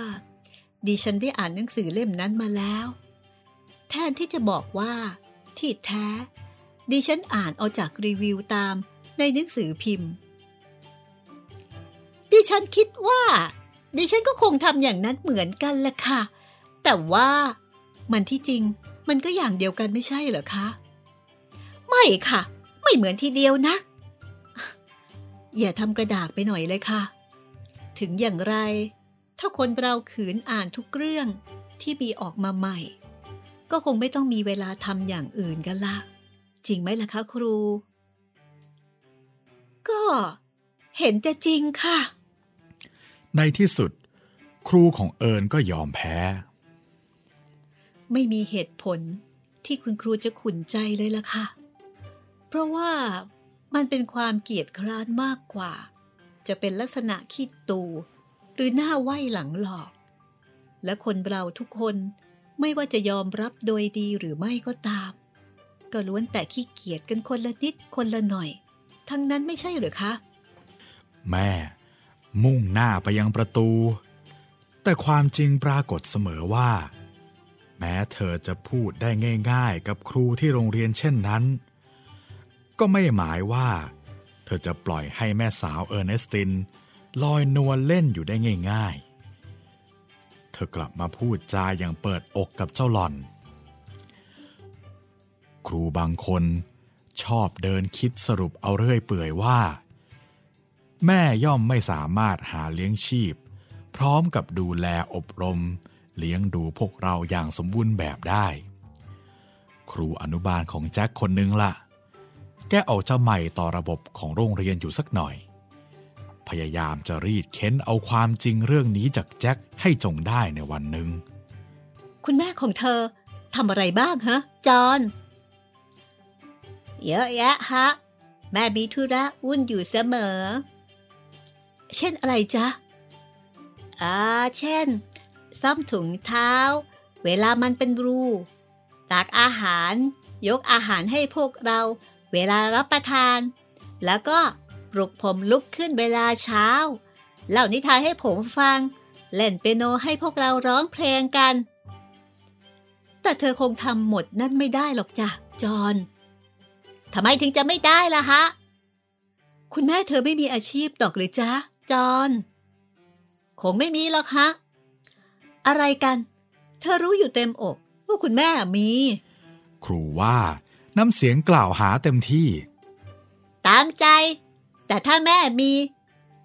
ดิฉันได้อ่านหนังสือเล่มนั้นมาแล้ว แทนที่จะบอกว่า ที่แท้ ดิฉันอ่านเอาจากรีวิวตามในหนังสือพิมพ์ ดิฉันคิดว่า ดิฉันก็คงทำอย่างนั้นเหมือนกันแหละค่ะ แต่ว่า มันที่จริงมันก็อย่างเดียวกันไม่ใช่เหรอคะ ไม่ค่ะ ไม่เหมือนทีเดียวนะอย่าทำกระดาษไปหน่อยเลยค่ะ ถึงอย่างไร ถ้าคนเราขืนอ่านทุกเรื่องที่มีออกมาใหม่ ก็คงไม่ต้องมีเวลาทำอย่างอื่นกันละ จริงไหมล่ะคะครู ก็เห็นแต่จริงค่ะ ในที่สุด ครูของเอิญก็ยอมแพ้ ไม่มีเหตุผลที่คุณครูจะขุนใจเลยล่ะค่ะ เพราะว่ามันเป็นความเกียดคร้านมากกว่า จะเป็นลักษณะขี้ตูหรือหน้าไหวหลังหลอก และคนเราทุกคนไม่ว่าจะยอมรับโดยดีหรือไม่ก็ตาม ก็ล้วนแต่ขี้เกียจกันคนละนิดคนละหน่อย ทั้งนั้นไม่ใช่หรือคะ แม่ มุ่งหน้าไปยังประตู แต่ความจริงปรากฏเสมอว่า แม้เธอจะพูดได้ง่ายๆ กับครูที่โรงเรียนเช่นนั้น ก็ไม่หมายว่า เธอจะปล่อยให้แม่สาวเออร์เนสติน ลอยนวลเล่นอยู่ได้ง่ายๆ เธอกลับมาพูดจาอย่างเปิดอกกับเจ้าหล่อน ครูบางคนชอบเดินคิดสรุปเอาเรื่อยเปื่อยว่า แม่ย่อมไม่สามารถหาเลี้ยงชีพ พร้อมกับดูแลอบรม เลี้ยงดูพวกเราอย่างสมบูรณ์แบบได้ ครูอนุบาลของแจ็คคนนึงล่ะ แกเอาจะใหม่ต่อระบบของโรงเรียนอยู่สักหน่อย พยายามจะรีดเค้นเอาความจริงเรื่องนี้จากแจ็คให้จงได้ในวันหนึ่ง คุณแม่ของเธอทำอะไรบ้างฮะ จอนเยอะแยะฮะ แม่มีธุระวุ่นอยู่เสมอ เช่นอะไรจ๊ะ อ่า เช่น ซ่อมถุงเท้า เวลามันเป็นรูตักอาหาร ยกอาหารให้พวกเรา เวลารับประทาน แล้วก็ปลุกผมลุกขึ้นเวลาเช้า เล่านิทานให้ผมฟัง เล่นเปียโนให้พวกเราร้องเพลงกัน แต่เธอคงทำหมดนั่นไม่ได้หรอกจ้ะจอนทำไมถึงจะไม่ได้ล่ะฮะ คุณแม่เธอไม่มีอาชีพดอกหรือจ๊ะจอนคงไม่มีหรอกฮะ อะไรกัน เธอรู้อยู่เต็มอกว่าคุณแม่มี ครูว่าน้ำเสียงกล่าวหาเต็มที่ ตามใจ แต่ถ้าแม่มี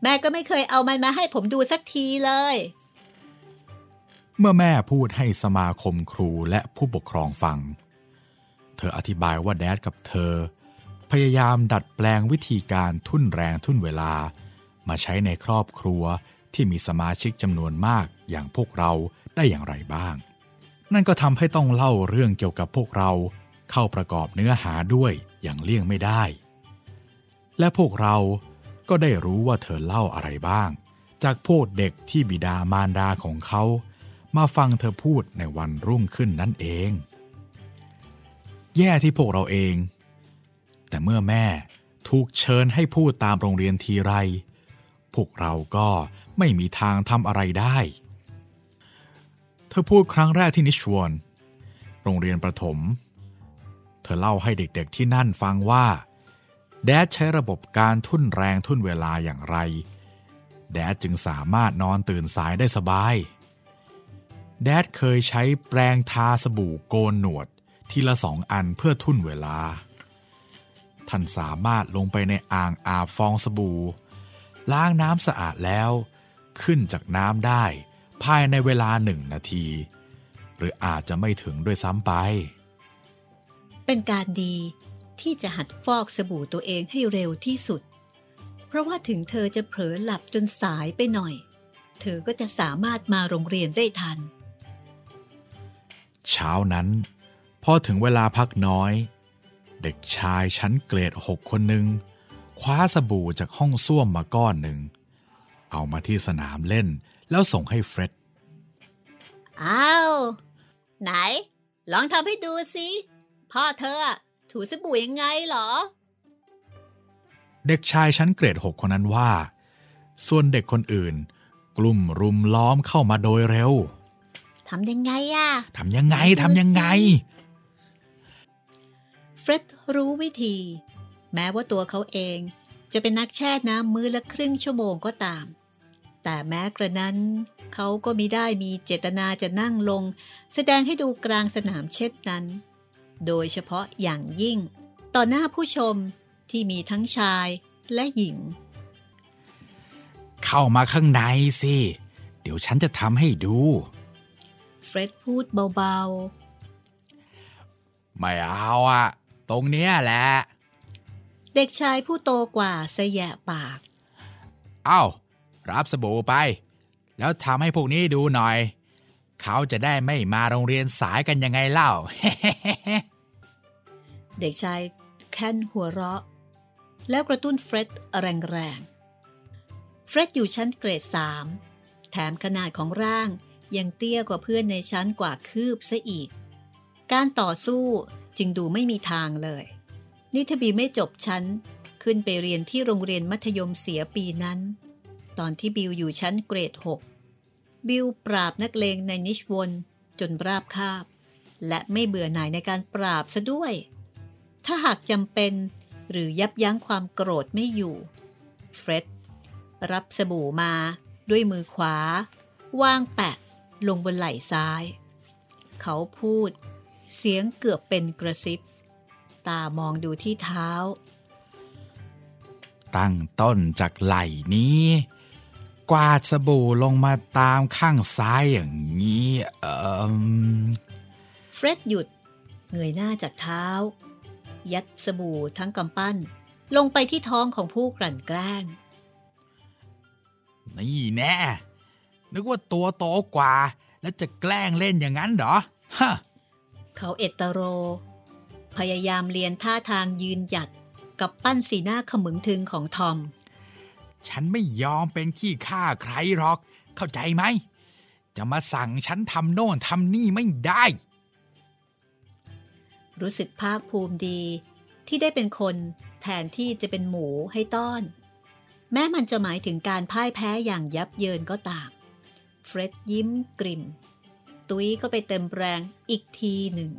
แม่ก็ไม่เคยเอามันมาให้ผมดูสักทีเลย เมื่อแม่พูดให้สมาคมครูและผู้ปกครองฟัง เธออธิบายว่าแดดกับเธอ พยายามดัดแปลงวิธีการทุ่นแรงทุ่นเวลา มาใช้ในครอบครัวที่มีสมาชิกจำนวนมาก อย่างพวกเราได้อย่างไรบ้าง นั่นก็ทำให้ต้องเล่าเรื่องเกี่ยวกับพวกเรา เข้าประกอบเนื้อหาด้วยอย่างเลี่ยงไม่ได้ และพวกเราก็ได้รู้ว่าเธอเล่าอะไรบ้าง จากพวกเด็กที่บิดามารดาของเขา มาฟังเธอพูดในวันรุ่งขึ้นนั่นเอง แย่ที่พวกเราเอง แต่เมื่อแม่ถูกเชิญให้พูดตามโรงเรียนทีไร พวกเราก็ไม่มีทางทำอะไรได้ ธอพูดครั้งแรกที่นิชวอนโรงเรียนประถม เธอเล่าให้เด็กๆที่นั่นฟังว่า แดดใช้ระบบการทุ่นแรงทุ่นเวลาอย่างไร แดดจึงสามารถนอนตื่นสายได้สบาย แดดเคยใช้แปรงทาสบู่โกนหนวดทีละสองอันเพื่อทุ่นเวลา ท่านสามารถลงไปในอ่างอาบฟองสบู่ ล้างน้ำสะอาดแล้ว ขึ้นจากน้ำได้ ภายในเวลาหนึ่งนาที หรืออาจจะไม่ถึงด้วยซ้ำไป เป็นการดีที่จะหัดฟอกสบู่ตัวเองให้เร็วที่สุด เพราะว่าถึงเธอจะเผลอหลับจนสายไปหน่อย เธอก็จะสามารถมาโรงเรียนได้ทัน เช้านั้นพอถึงเวลาพักน้อย เด็กชายชั้นเกรดหกคนหนึ่งคว้าสบู่จากห้องส้วมมาก้อนหนึ่ง เอามาที่สนามเล่น แล้วส่งให้เฟร็ด อ้าว ไหน ลองทำให้ดูสิพ่อเธอถูสบู่ยังไงเหรอ เด็กชายชั้นเกรดหกคนนั้นว่า ส่วนเด็กคนอื่น กลุ่มรุมล้อมเข้ามาโดยเร็วทำยังไงอะทำยังไงทำยังไง เฟร็ดรู้วิธี แม้ว่าตัวเขาเองจะเป็นนักแช่น้ำมือละครึ่งชั่วโมงก็ตาม แต่แม้กระนั้น เขาก็มิได้มีเจตนาจะนั่งลง แสดงให้ดูกลางสนามเช่นนั้น โดยเฉพาะอย่างยิ่ง ต่อหน้าผู้ชมที่มีทั้งชายและหญิง เข้ามาข้างในสิ เดี๋ยวฉันจะทำให้ดู เฟร็ดพูดเบาไม่เอาอะตรงเนี้ยแหละๆเด็กชายผู้โตกว่าเสยะปาก เอา้า รับสบู่ไป แล้วทำให้พวกนี้ดูหน่อย เขาจะได้ไม่มาโรงเรียนสายกันยังไงเล่า เด็กชายแคนหัวเราะ แล้วกระตุ้นเฟร็ดแรงๆ เฟร็ดอยู่ชั้นเกรดสามแถมขนาดของร่างยังเตี้ยกว่าเพื่อนในชั้นกว่าคืบซะอีก การต่อสู้จึงดูไม่มีทางเลย นิทบีไม่จบชั้น ขึ้นไปเรียนที่โรงเรียนมัธยมเสียปีนั้น ตอนที่บิวอยู่ชั้นเกรดหกบิวปราบนักเลงในนิชวนจนราบคาบ และไม่เบื่อหน่ายในการปราบซะด้วย ถ้าหากจำเป็นหรือยับยั้งความโกรธไม่อยู่เฟร็ดรับสบู่มาด้วยมือขวา วางแปะลงบนไหล่ซ้าย เขาพูด เสียงเกือบเป็นกระซิบ ตามองดูที่เท้า ตั้งต้นจากไหล่นี้ กวาดสบู่ลงมาตามข้างซ้ายอย่างนี้เอ่มเฟร็ดหยุด เงยหน้าจากเท้า ยัดสบู่ทั้งกำปั้น ลงไปที่ท้องของผู้กลั่นแกล้ง นี่แน่ นึกว่าตัวโตกว่า แล้วจะแกล้งเล่นอย่างนั้นเหรอฮะเขาเอตโตโรพยายามเรียนท่าทางยืนหยัดกับปั้นสีหน้าขมึงทึงของทอม ฉันไม่ยอมเป็นขี้ข้าใครหรอก เข้าใจไหม จะมาสั่งฉันทำโน่นทำนี่ไม่ได้ รู้สึกภาคภูมิดีที่ได้เป็นคนแทนที่จะเป็นหมูให้ต้อน แม้มันจะหมายถึงการพ่ายแพ้อย่างยับเยินก็ตาม เฟร็ดยิ้มกริม ตุ้ยก็ไปเต็มแรงอีกทีหนึ่ง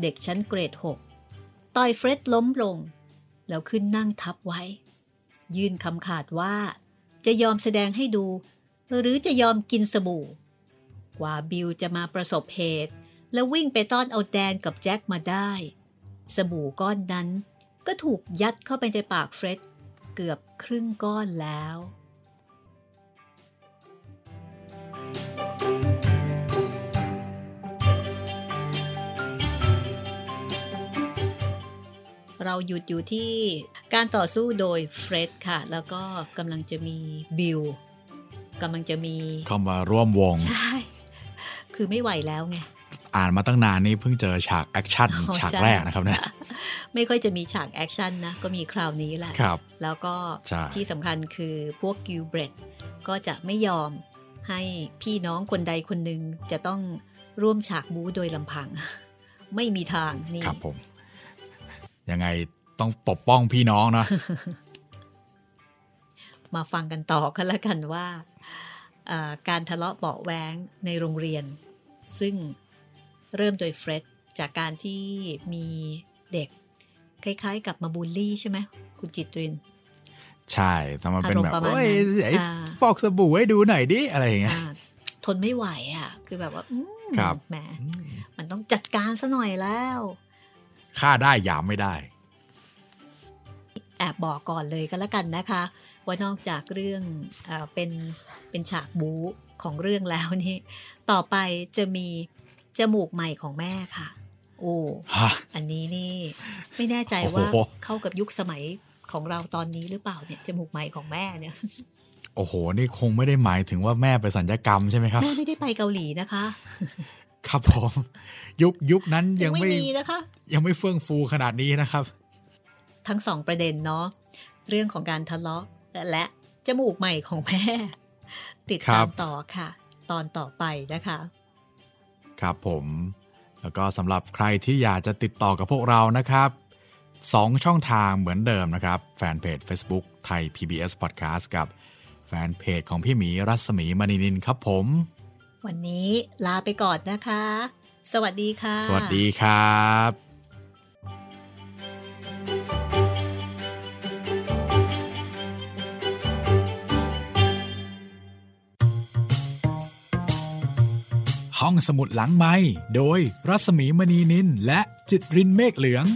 เด็กชั้นเกรดหกต่อยเฟร็ดล้มลง แล้วขึ้นนั่งทับไว้ ยื่นคำขาดว่า จะยอมแสดงให้ดู หรือจะยอมกินสบู่ กว่าบิลจะมาประสบเหตุ แล้ววิ่งไปต้อนเอาแดนกับแจ็คมาได้ สบู่ก้อนนั้นก็ถูกยัดเข้าไปในปากเฟร็ดเกือบครึ่งก้อนแล้ว เราหยุดอยู่ที่การต่อสู้โดยเฟร็ดค่ะ แล้วก็กำลังจะมีบิลกำลังจะมีเข้ามาร่วมวง ใช่ คือไม่ไหวแล้วไง อ่านมาตั้งนานนี่เพิ่งเจอฉาก action อ๋อฉากใช่แรกนะครับเนี่ยไม่ค่อยจะมีฉาก action นะ ก็มีคราวนี้แหละครับ แล้วก็ใช่ที่สำคัญคือพวกกิลเบรดก็จะไม่ยอมให้พี่น้องคนใดคนหนึ่งจะต้องร่วมฉากบู๊โดยลำพัง ไม่มีทางนี่ครับผม ยังไงต้องปกป้องพี่น้องเนาะมาฟังกันต่อกันละกันว่าอ่า การทะเลาะเบาะแว้งในโรงเรียน ซึ่งเริ่มโดยเฟร็ดจากการที่มีเด็ก คล้ายๆ กับมาบูลลี่ใช่ไหมคุณจิตริน ใช่ทำมาเป็นแบบอารมณ์ประมาณโอ้ยนั้นไอ้อ่าฟอกสบู่ให้ดูหน่อยดิ อะไรอย่างเงี้ยอ่าทนไม่ไหวอะ คือแบบว่าอืมครับแหมมันต้องจัดการซะหน่อยแล้ว ฆ่าได้หยามไม่ได้ แอบบอกก่อนเลยก็แล้วกันนะคะ ว่านอกจากเรื่องอาเป็นเป็นฉากบู๊ของเรื่องแล้วนี่ ต่อไปจะมีจมูกใหม่ของแม่ค่ะ โอ้ฮะอันนี้นี่ไม่แน่ใจโอ้โหว่าเข้ากับยุคสมัยของเราตอนนี้หรือเปล่าเนี่ยจมูกใหม่ของแม่เนี่ยโอ้โห นี่คงไม่ได้หมายถึงว่าแม่ไปสัญญกรรมใช่ไหมครับ แม่ไม่ได้ไปเกาหลีนะคะ ครับผมยุคยุคนั้นยังไม่มีนะคะ ยังไม่เฟื่องฟูขนาดนี้นะครับ ทั้งสองประเด็นเนาะเรื่องของการทะเลาะและจมูกใหม่ของแม่ ติดครัตามบต่อค่ะ ตอนต่อไปนะคะ ครับผม แล้วก็สำหรับใครที่อยากจะติดต่อกับพวกเรานะครับสองช่องทางเหมือนเดิมนะครับ แฟนเพจ Facebook ไทย PBS Podcast กับแฟนเพจของพี่หมีรัศมีมณีนินครับผม วันนี้ลาไปก่อนนะคะ สวัสดีค่ะ สวัสดีครับห้องสมุดหลังไม้โดยรัศมีมณีนินและจิตรินเมฆเหลือง